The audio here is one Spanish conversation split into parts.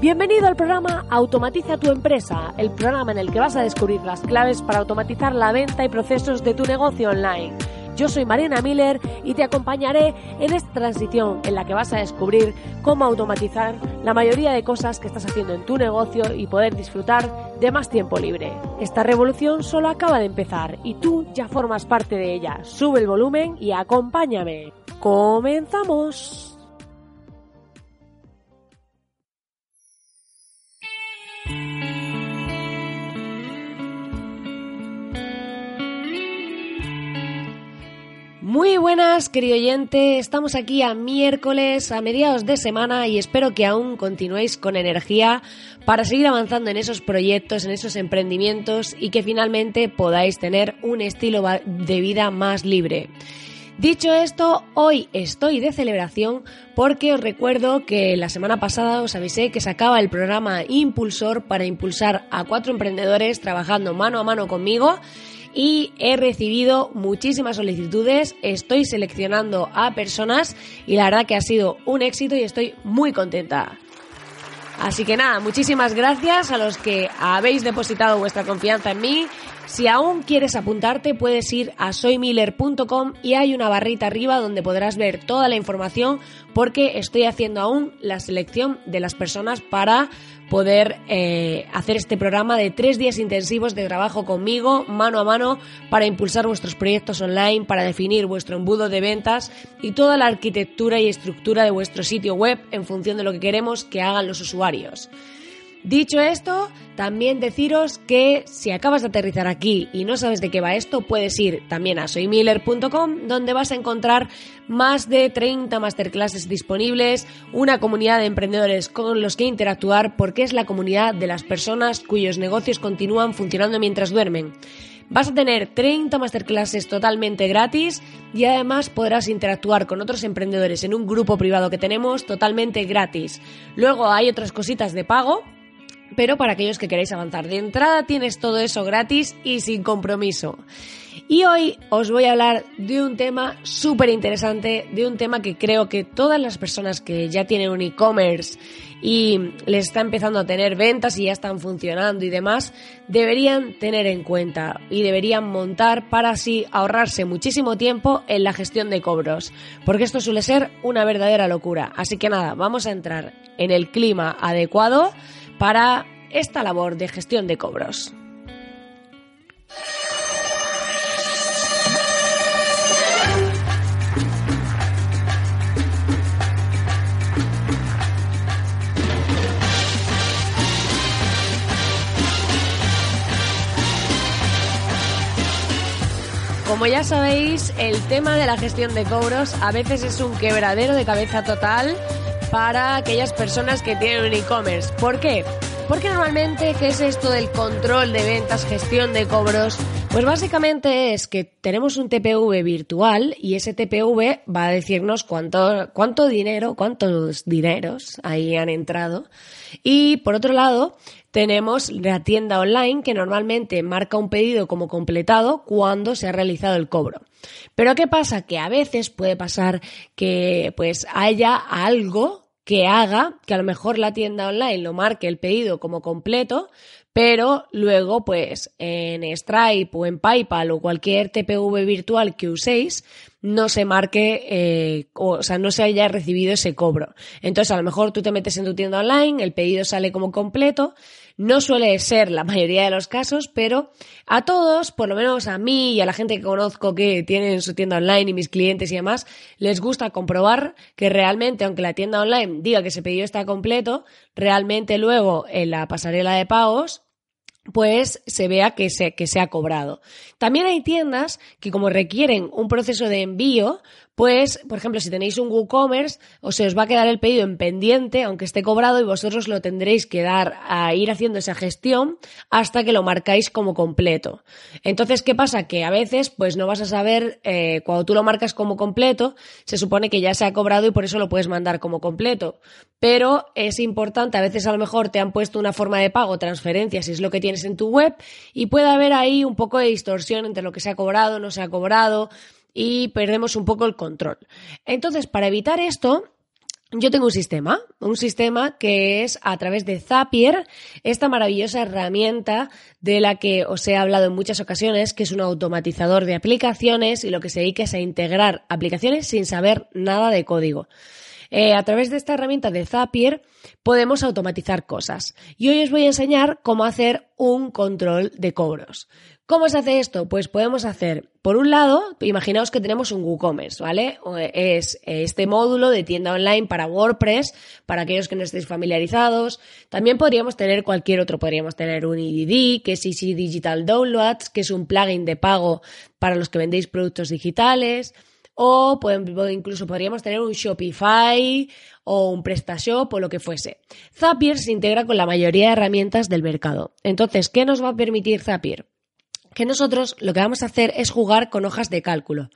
Bienvenido al programa Automatiza tu empresa, el programa en el que vas a descubrir las claves para automatizar la venta y procesos de tu negocio online. Yo soy Marina Miller y te acompañaré en esta transición en la que vas a descubrir cómo automatizar la mayoría de cosas que estás haciendo en tu negocio y poder disfrutar de más tiempo libre. Esta revolución solo acaba de empezar y tú ya formas parte de ella. Sube el volumen y acompáñame. ¡Comenzamos! Muy buenas, querido oyente. Estamos aquí a miércoles, a mediados de semana y espero que aún continuéis con energía para seguir avanzando en esos proyectos, en esos emprendimientos y que finalmente podáis tener un estilo de vida más libre. Dicho esto, hoy estoy de celebración porque os recuerdo que la semana pasada os avisé que sacaba el programa Impulsor para impulsar a cuatro emprendedores trabajando mano a mano conmigo y he recibido muchísimas solicitudes, estoy seleccionando a personas y la verdad que ha sido un éxito y estoy muy contenta. Así que nada, muchísimas gracias a los que habéis depositado vuestra confianza en mí. Si aún quieres apuntarte, puedes ir a soymiller.com y hay una barrita arriba donde podrás ver toda la información porque estoy haciendo aún la selección de las personas para poder eh, hacer este programa de tres días intensivos de trabajo conmigo, mano a mano, para impulsar vuestros proyectos online, para definir vuestro embudo de ventas y toda la arquitectura y estructura de vuestro sitio web en función de lo que queremos que hagan los usuarios. Dicho esto, también deciros que si acabas de aterrizar aquí y no sabes de qué va esto, puedes ir también a soymiller.com donde vas a encontrar más de 30 masterclasses disponibles, una comunidad de emprendedores con los que interactuar porque es la comunidad de las personas cuyos negocios continúan funcionando mientras duermen. Vas a tener 30 masterclasses totalmente gratis y además podrás interactuar con otros emprendedores en un grupo privado que tenemos totalmente gratis. Luego hay otras cositas de pago pero para aquellos que queréis avanzar de entrada tienes todo eso gratis y sin compromiso. Y hoy os voy a hablar de un tema súper interesante, de un tema que creo que todas las personas que ya tienen un e-commerce y les está empezando a tener ventas y ya están funcionando y demás, deberían tener en cuenta y deberían montar para así ahorrarse muchísimo tiempo en la gestión de cobros, porque esto suele ser una verdadera locura. Así que nada, vamos a entrar en el clima adecuado para esta labor de gestión de cobros. Como ya sabéis, el tema de la gestión de cobros a veces es un quebradero de cabeza total para aquellas personas que tienen un e-commerce. ¿Por qué? Porque normalmente, ¿qué es esto del control de ventas, gestión de cobros? Pues básicamente es que tenemos un TPV virtual y ese TPV va a decirnos cuánto, cuánto dinero, cuántos dineros ahí han entrado. Y por otro lado, tenemos la tienda online que normalmente marca un pedido como completado cuando se ha realizado el cobro. Pero ¿qué pasa? Que a veces puede pasar que pues haya algo que haga que a lo mejor la tienda online lo marque el pedido como completo, pero luego pues en Stripe o en PayPal o cualquier TPV virtual que uséis no se marque, eh, o, sea, no se haya recibido ese cobro. Entonces a lo mejor tú te metes en tu tienda online, el pedido sale como completo, no suele ser la mayoría de los casos, pero a todos, por lo menos a mí y a la gente que conozco que tienen su tienda online y mis clientes y demás, les gusta comprobar que realmente, aunque la tienda online diga que ese pedido está completo, realmente luego en la pasarela de pagos pues se vea que se, que se ha cobrado. También hay tiendas que como requieren un proceso de envío, pues, por ejemplo, si tenéis un WooCommerce, o se os va a quedar el pedido en pendiente, aunque esté cobrado, y vosotros lo tendréis que dar a ir haciendo esa gestión hasta que lo marcáis como completo. Entonces, ¿qué pasa? Que a veces, pues no vas a saber, eh, cuando tú lo marcas como completo, se supone que ya se ha cobrado y por eso lo puedes mandar como completo. Pero es importante, a veces a lo mejor te han puesto una forma de pago, transferencia, si es lo que tienes en tu web, y puede haber ahí un poco de distorsión entre lo que se ha cobrado, no se ha cobrado, y perdemos un poco el control. Entonces, para evitar esto, yo tengo un sistema, un sistema que es a través de Zapier, esta maravillosa herramienta de la que os he hablado en muchas ocasiones, que es un automatizador de aplicaciones y lo que se dedica es a integrar aplicaciones sin saber nada de código. Eh, a través de esta herramienta de Zapier podemos automatizar cosas. Y hoy os voy a enseñar cómo hacer un control de cobros. ¿Cómo se hace esto? Pues podemos hacer, por un lado, imaginaos que tenemos un WooCommerce, ¿vale? Es este módulo de tienda online para WordPress, para aquellos que no estéis familiarizados. También podríamos tener cualquier otro, podríamos tener un EDD, que es Easy Digital Downloads, que es un plugin de pago para los que vendéis productos digitales. O incluso podríamos tener un Shopify o un PrestaShop o lo que fuese. Zapier se integra con la mayoría de herramientas del mercado. Entonces, ¿qué nos va a permitir Zapier? Que nosotros lo que vamos a hacer es jugar con hojas de cálculo.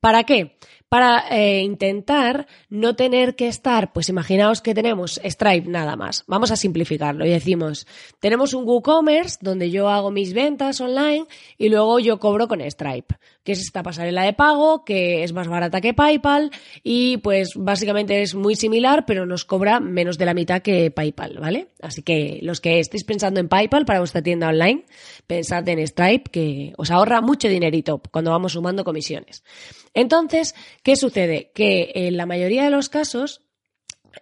¿Para qué? Para eh, intentar no tener que estar, pues imaginaos que tenemos Stripe nada más. Vamos a simplificarlo y decimos, tenemos un WooCommerce donde yo hago mis ventas online y luego yo cobro con Stripe, que es esta pasarela de pago que es más barata que PayPal y pues básicamente es muy similar, pero nos cobra menos de la mitad que PayPal, ¿vale? Así que los que estéis pensando en PayPal para vuestra tienda online, pensad en Stripe que os ahorra mucho dinerito cuando vamos sumando comisiones. Entonces, ¿qué sucede? Que en la mayoría de los casos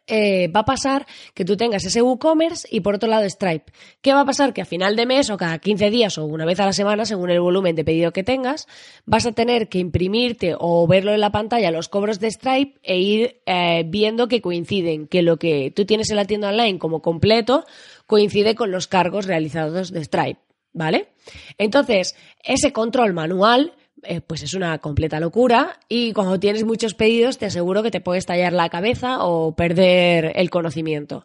eh, va a pasar que tú tengas ese WooCommerce y por otro lado Stripe. ¿Qué va a pasar? Que a final de mes o cada 15 días o una vez a la semana, según el volumen de pedido que tengas, vas a tener que imprimirte o verlo en la pantalla los cobros de Stripe e ir eh, viendo que coinciden, que lo que tú tienes en la tienda online como completo coincide con los cargos realizados de Stripe. ¿Vale? Entonces, ese control manual eh, pues es una completa locura y cuando tienes muchos pedidos te aseguro que te puede estallar la cabeza o perder el conocimiento.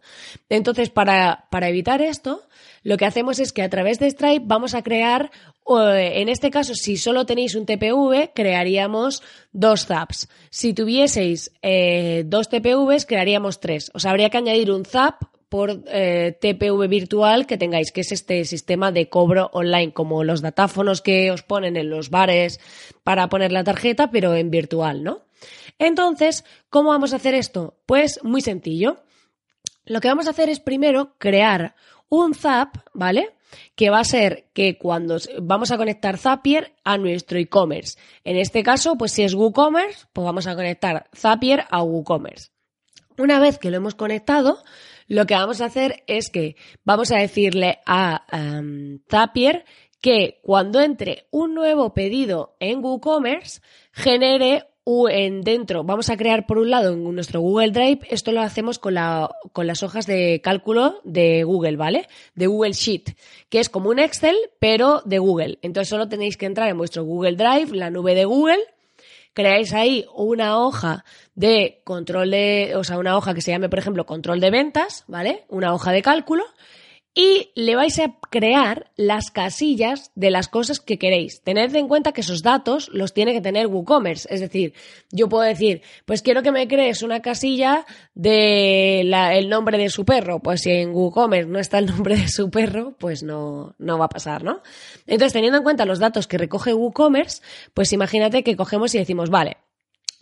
Entonces, para, para evitar esto, lo que hacemos es que a través de Stripe vamos a crear, en este caso, si solo tenéis un TPV, crearíamos dos zaps. Si tuvieseis eh, dos TPVs, crearíamos tres. O sea, habría que añadir un zap por eh, TPV virtual que tengáis, que es este sistema de cobro online, como los datáfonos que os ponen en los bares para poner la tarjeta, pero en virtual, ¿no? Entonces, ¿cómo vamos a hacer esto? Pues muy sencillo. Lo que vamos a hacer es primero crear un Zap, ¿vale? Que va a ser que cuando vamos a conectar Zapier a nuestro e-commerce. En este caso, pues si es WooCommerce, pues vamos a conectar Zapier a WooCommerce. Una vez que lo hemos conectado, lo que vamos a hacer es que vamos a decirle a em, Zapier que cuando entre un nuevo pedido en WooCommerce genere en dentro, vamos a crear por un lado en nuestro Google Drive, esto lo hacemos con, la, con las hojas de cálculo de Google, ¿vale? De Google Sheet, que es como un Excel, pero de Google. Entonces solo tenéis que entrar en vuestro Google Drive, la nube de Google, creáis ahí una hoja de control de, o sea, una hoja que se llame, por ejemplo, control de ventas, ¿vale? Una hoja de cálculo y le vais a crear las casillas de las cosas que queréis. Tened en cuenta que esos datos los tiene que tener WooCommerce. Es decir, yo puedo decir, pues quiero que me crees una casilla de el nombre de su perro. Pues si en WooCommerce no está el nombre de su perro, pues no, no va a pasar, ¿no? Entonces, teniendo en cuenta los datos que recoge WooCommerce, pues imagínate que cogemos y decimos, vale,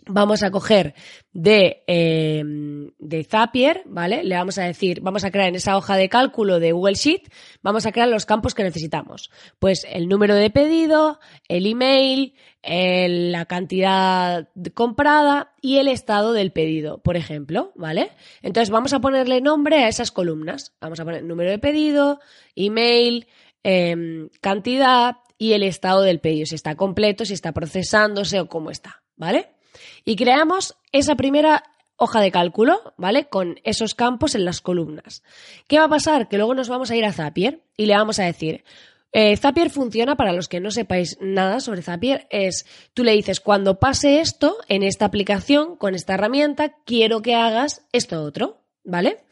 vamos a coger de, em, de Zapier, ¿vale? Le vamos a decir, vamos a crear en esa hoja de cálculo de Google Sheet, vamos a crear los campos que necesitamos. Pues el número de pedido, el email, la cantidad comprada y el estado del pedido, por ejemplo, ¿vale? Entonces vamos a ponerle nombre a esas columnas. Vamos a poner número de pedido, email, em, cantidad y el estado del pedido, si está completo, si está procesándose o cómo está, ¿vale? Y creamos esa primera hoja de cálculo, ¿vale? Con esos campos en las columnas. ¿Qué va a pasar? Que luego nos vamos a ir a Zapier y le vamos a decir, eh, Zapier funciona, para los que no sepáis nada sobre Zapier, es tú le dices, cuando pase esto en esta aplicación, con esta herramienta, quiero que hagas esto otro. ¿Vale?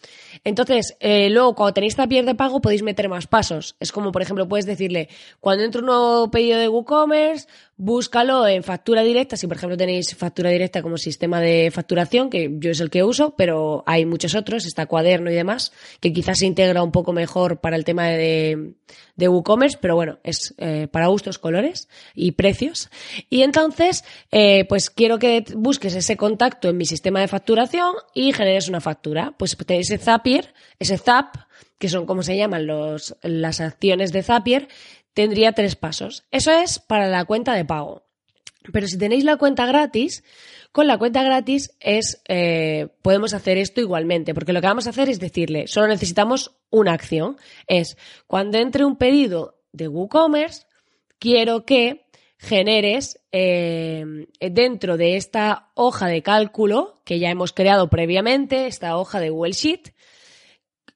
Entonces, eh, luego cuando tenéis Zapier de pago podéis meter más pasos. Es como, por ejemplo, puedes decirle, cuando entre un nuevo pedido de WooCommerce, búscalo en factura directa. Si, por ejemplo, tenéis factura directa como sistema de facturación, que yo es el que uso, pero hay muchos otros, está cuaderno y demás, que quizás se integra un poco mejor para el tema de, de WooCommerce, pero bueno, es eh, para gustos, colores y precios. Y entonces, eh, pues quiero que busques ese contacto en mi sistema de facturación y generes una factura. Pues ese Zapier, ese Zap, que son como se llaman los, las acciones de Zapier, tendría tres pasos. Eso es para la cuenta de pago. Pero si tenéis la cuenta gratis, con la cuenta gratis es eh, podemos hacer esto igualmente, porque lo que vamos a hacer es decirle, solo necesitamos una acción. Es cuando entre un pedido de WooCommerce, quiero que generes eh, dentro de esta hoja de cálculo que ya hemos creado previamente, esta hoja de Google Sheet,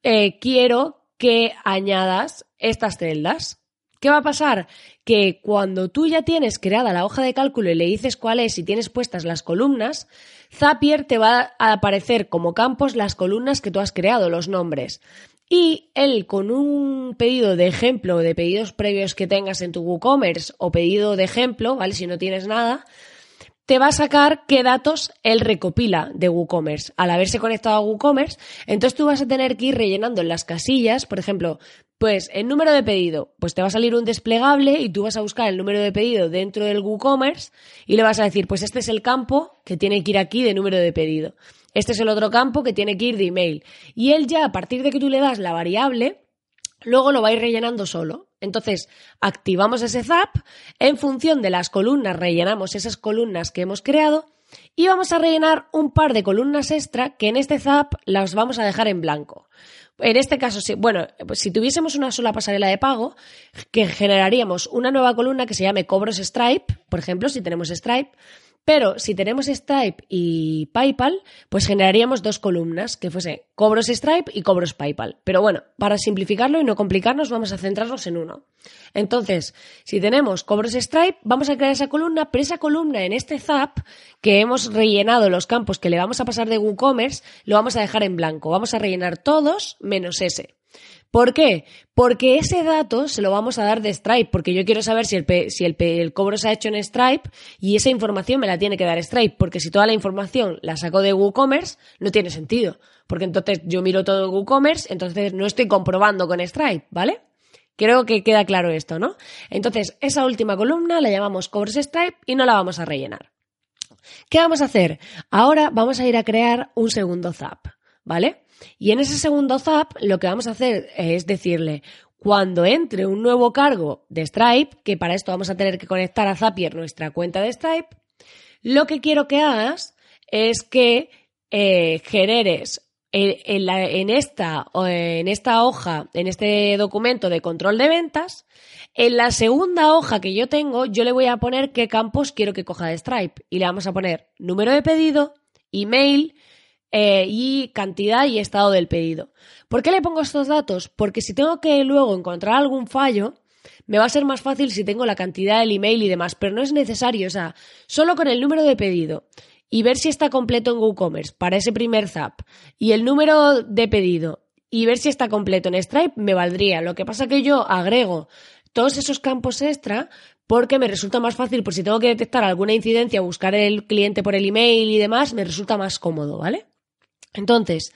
eh, quiero que añadas estas celdas. ¿Qué va a pasar? Que cuando tú ya tienes creada la hoja de cálculo y le dices cuál es y tienes puestas las columnas, Zapier te va a aparecer como campos las columnas que tú has creado, los nombres. Y él con un pedido de ejemplo de pedidos previos que tengas en tu WooCommerce o pedido de ejemplo, ¿vale? Si no tienes nada, te va a sacar qué datos él recopila de WooCommerce. Al haberse conectado a WooCommerce, entonces tú vas a tener que ir rellenando en las casillas, por ejemplo, pues el número de pedido, pues te va a salir un desplegable y tú vas a buscar el número de pedido dentro del WooCommerce y le vas a decir, pues este es el campo que tiene que ir aquí de número de pedido. Este es el otro campo que tiene que ir de email. Y él ya, a partir de que tú le das la variable, luego lo va a ir rellenando solo. Entonces, activamos ese zap, en función de las columnas rellenamos esas columnas que hemos creado y vamos a rellenar un par de columnas extra que en este zap las vamos a dejar en blanco. En este caso, si, bueno, si tuviésemos una sola pasarela de pago, que generaríamos una nueva columna que se llame cobros Stripe, por ejemplo, si tenemos Stripe, pero si tenemos Stripe y PayPal, pues generaríamos dos columnas, que fuese cobros Stripe y cobros PayPal. Pero bueno, para simplificarlo y no complicarnos, vamos a centrarnos en uno. Entonces, si tenemos cobros Stripe, vamos a crear esa columna, pero esa columna en este Zap, que hemos rellenado los campos que le vamos a pasar de WooCommerce, lo vamos a dejar en blanco. Vamos a rellenar todos menos ese. ¿Por qué? Porque ese dato se lo vamos a dar de Stripe, porque yo quiero saber si, el, el, cobro se ha hecho en Stripe y esa información me la tiene que dar Stripe, porque si toda la información la saco de WooCommerce, no tiene sentido, porque entonces yo miro todo WooCommerce, entonces no estoy comprobando con Stripe, ¿vale? Creo que queda claro esto, ¿no? Entonces, esa última columna la llamamos cobros Stripe y no la vamos a rellenar. ¿Qué vamos a hacer? Ahora vamos a ir a crear un segundo zap, ¿vale? Y en ese segundo zap lo que vamos a hacer es decirle, cuando entre un nuevo cargo de Stripe, que para esto vamos a tener que conectar a Zapier nuestra cuenta de Stripe, lo que quiero que hagas es que eh, generes en, esta, en esta hoja, en este documento de control de ventas, en la segunda hoja que yo tengo, yo le voy a poner qué campos quiero que coja de Stripe. Y le vamos a poner número de pedido, email, eh, y cantidad y estado del pedido. ¿Por qué le pongo estos datos? Porque si tengo que luego encontrar algún fallo, me va a ser más fácil si tengo la cantidad del email y demás, pero no es necesario, o sea, solo con el número de pedido y ver si está completo en WooCommerce para ese primer zap y el número de pedido y ver si está completo en Stripe me valdría. Lo que pasa que yo agrego todos esos campos extra porque me resulta más fácil, por si tengo que detectar alguna incidencia, buscar el cliente por el email y demás, me resulta más cómodo, ¿vale? Entonces,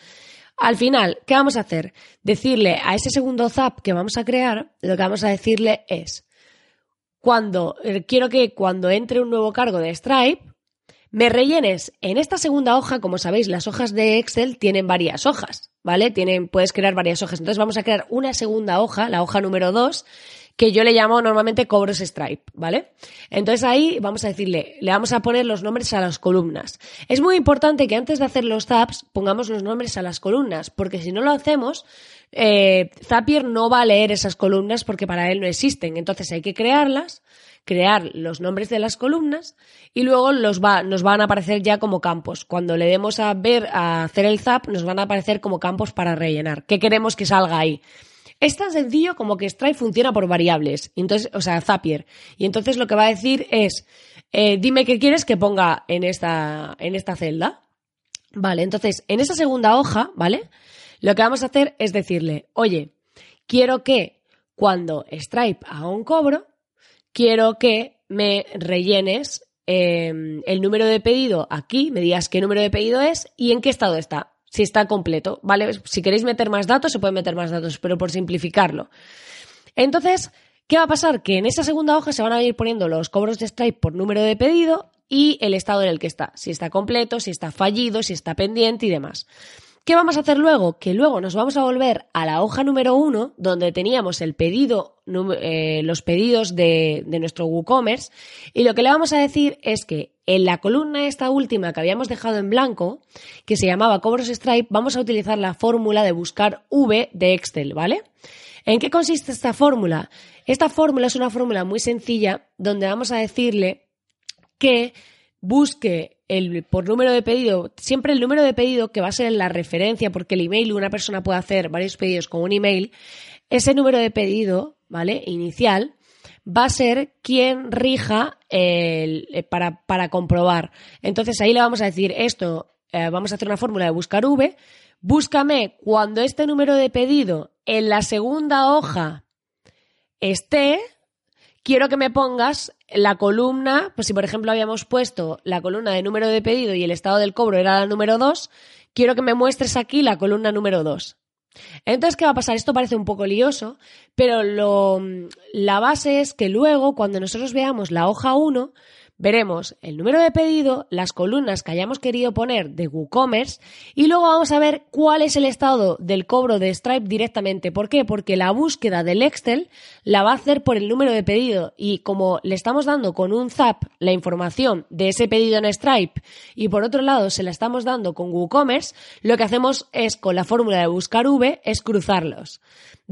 al final, ¿qué vamos a hacer? Decirle a ese segundo zap que vamos a crear, lo que vamos a decirle es, cuando, eh, quiero que cuando entre un nuevo cargo de Stripe, me rellenes en esta segunda hoja, como sabéis, las hojas de Excel tienen varias hojas, ¿vale? Tienen, puedes crear varias hojas. Entonces vamos a crear una segunda hoja, la hoja número 2, que yo le llamo normalmente cobros Stripe, ¿vale? Entonces ahí vamos a decirle, le vamos a poner los nombres a las columnas. Es muy importante que antes de hacer los tabs pongamos los nombres a las columnas, porque si no lo hacemos, eh, Zapier no va a leer esas columnas porque para él no existen. Entonces hay que crearlas crear los nombres de las columnas y luego los va, nos van a aparecer ya como campos. Cuando le demos a ver, a hacer el zap, nos van a aparecer como campos para rellenar. ¿Qué queremos que salga ahí? Es tan sencillo como que Stripe funciona por variables, entonces, o sea, Zapier. Y entonces lo que va a decir es, eh, dime qué quieres que ponga en esta, en esta celda. Vale, entonces, en esa segunda hoja, ¿vale? Lo que vamos a hacer es decirle, oye, quiero que cuando Stripe haga un cobro, quiero que me rellenes em, el número de pedido aquí, me digas qué número de pedido es y en qué estado está, si está completo, ¿vale? Si queréis meter más datos, se pueden meter más datos, pero por simplificarlo. Entonces, ¿qué va a pasar? Que en esa segunda hoja se van a ir poniendo los cobros de Stripe por número de pedido y el estado en el que está, si está completo, si está fallido, si está pendiente y demás. ¿Qué vamos a hacer luego? Que luego nos vamos a volver a la hoja número uno, donde teníamos el pedido, eh, los pedidos de, de nuestro WooCommerce, y lo que le vamos a decir es que en la columna esta última que habíamos dejado en blanco, que se llamaba cobros Stripe, vamos a utilizar la fórmula de buscar V de Excel, ¿vale? ¿En qué consiste esta fórmula? Esta fórmula es una fórmula muy sencilla donde vamos a decirle que busque el, por número de pedido, siempre el número de pedido que va a ser la referencia, porque el email, una persona puede hacer varios pedidos con un email, ese número de pedido, ¿vale? Inicial, va a ser quien rija el, eh, para, para, comprobar. Entonces ahí le vamos a decir esto, eh, vamos a hacer una fórmula de buscar V, búscame cuando este número de pedido en la segunda hoja esté, quiero que me pongas la columna, pues si por ejemplo habíamos puesto la columna de número de pedido y el estado del cobro era la número 2, quiero que me muestres aquí la columna número 2. Entonces, ¿qué va a pasar? Esto parece un poco lioso, pero lo, la base es que luego, cuando nosotros veamos la hoja 1, veremos el número de pedido, las columnas que hayamos querido poner de WooCommerce y luego vamos a ver cuál es el estado del cobro de Stripe directamente. ¿Por qué? Porque la búsqueda del Excel la va a hacer por el número de pedido y como le estamos dando con un zap la información de ese pedido en Stripe y por otro lado se la estamos dando con WooCommerce, lo que hacemos es con la fórmula de buscar V es cruzarlos.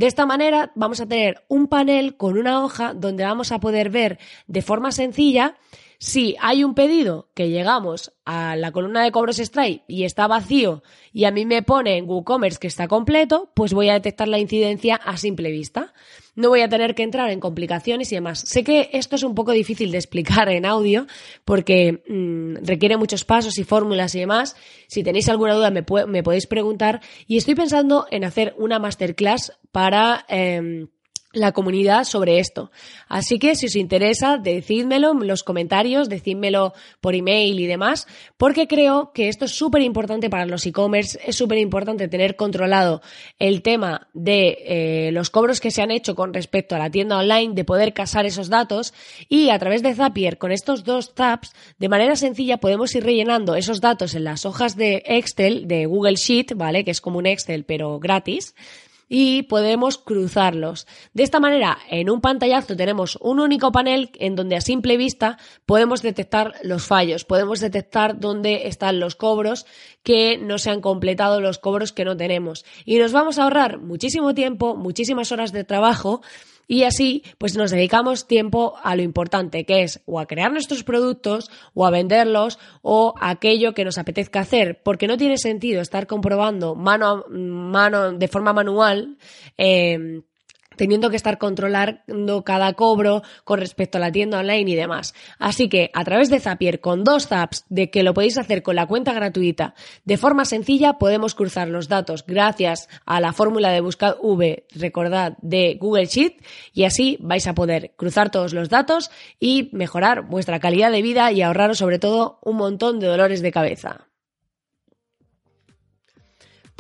De esta manera vamos a tener un panel con una hoja donde vamos a poder ver de forma sencilla si hay un pedido que llegamos a la columna de cobros Stripe y está vacío y a mí me pone en WooCommerce que está completo, pues voy a detectar la incidencia a simple vista. No voy a tener que entrar en complicaciones y demás. Sé que esto es un poco difícil de explicar en audio porque mm, requiere muchos pasos y fórmulas y demás. Si tenéis alguna duda me, me podéis preguntar y estoy pensando en hacer una masterclass para... Em, la comunidad sobre esto. Así que si os interesa, decídmelo en los comentarios, decídmelo por email y demás, porque creo que esto es súper importante para los e-commerce, es súper importante tener controlado el tema de eh, los cobros que se han hecho con respecto a la tienda online, de poder casar esos datos y a través de Zapier, con estos dos tabs, de manera sencilla podemos ir rellenando esos datos en las hojas de Excel, de Google Sheet, ¿vale? Que es como un Excel pero gratis y podemos cruzarlos. De esta manera, en un pantallazo tenemos un único panel en donde a simple vista podemos detectar los fallos, podemos detectar dónde están los cobros que no se han completado, los cobros que no tenemos. Y nos vamos a ahorrar muchísimo tiempo, muchísimas horas de trabajo y así, pues nos dedicamos tiempo a lo importante, que es o a crear nuestros productos, o a venderlos, o aquello que nos apetezca hacer, porque no tiene sentido estar comprobando mano a mano, de forma manual, eh, teniendo que estar controlando cada cobro con respecto a la tienda online y demás. Así que a través de Zapier, con dos zaps de que lo podéis hacer con la cuenta gratuita, de forma sencilla podemos cruzar los datos gracias a la fórmula de buscar V, recordad, de Google Sheet y así vais a poder cruzar todos los datos y mejorar vuestra calidad de vida y ahorraros sobre todo un montón de dolores de cabeza.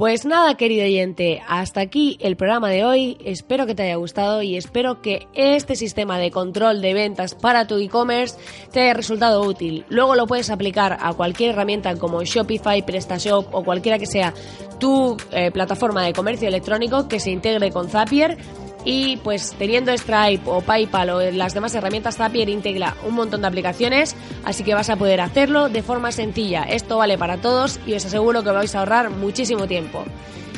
Pues nada, querido oyente, hasta aquí el programa de hoy. Espero que te haya gustado y espero que este sistema de control de ventas para tu e-commerce te haya resultado útil. Luego lo puedes aplicar a cualquier herramienta como Shopify, PrestaShop o cualquiera que sea tu eh, plataforma de comercio electrónico que se integre con Zapier y pues teniendo Stripe o PayPal o las demás herramientas Zapier integra un montón de aplicaciones, así que vas a poder hacerlo de forma sencilla. Esto vale para todos y os aseguro que vais a ahorrar muchísimo tiempo.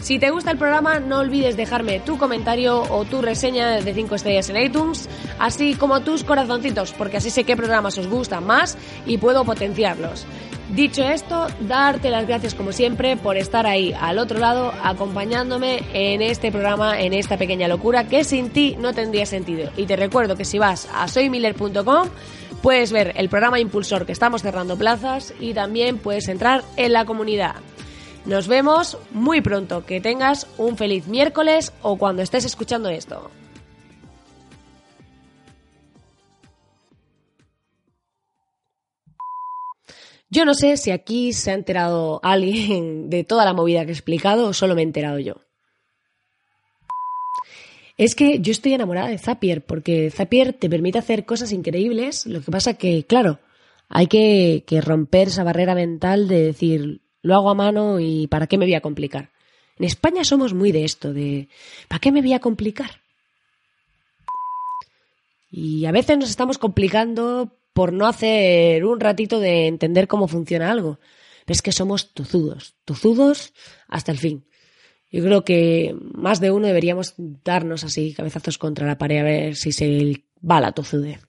Si te gusta el programa, no olvides dejarme tu comentario o tu reseña de 5 estrellas en iTunes, así como tus corazoncitos, porque así sé qué programas os gustan más y puedo potenciarlos. Dicho esto, darte las gracias como siempre por estar ahí al otro lado acompañándome en este programa, en esta pequeña locura que sin ti no tendría sentido. Y te recuerdo que si vas a soymiller.com puedes ver el programa Impulsor que estamos cerrando plazas y también puedes entrar en la comunidad. Nos vemos muy pronto, que tengas un feliz miércoles o cuando estés escuchando esto. Yo no sé si aquí se ha enterado alguien de toda la movida que he explicado o solo me he enterado yo. Es que yo estoy enamorada de Zapier porque Zapier te permite hacer cosas increíbles. Lo que pasa que, claro, hay que, que romper esa barrera mental de decir, lo hago a mano y ¿para qué me voy a complicar? En España somos muy de esto, de ¿para qué me voy a complicar? Y a veces nos estamos complicando por no hacer un ratito de entender cómo funciona algo. Pero es que somos tozudos, tozudos hasta el fin. Yo creo que más de uno deberíamos darnos así cabezazos contra la pared a ver si se va la tozudez.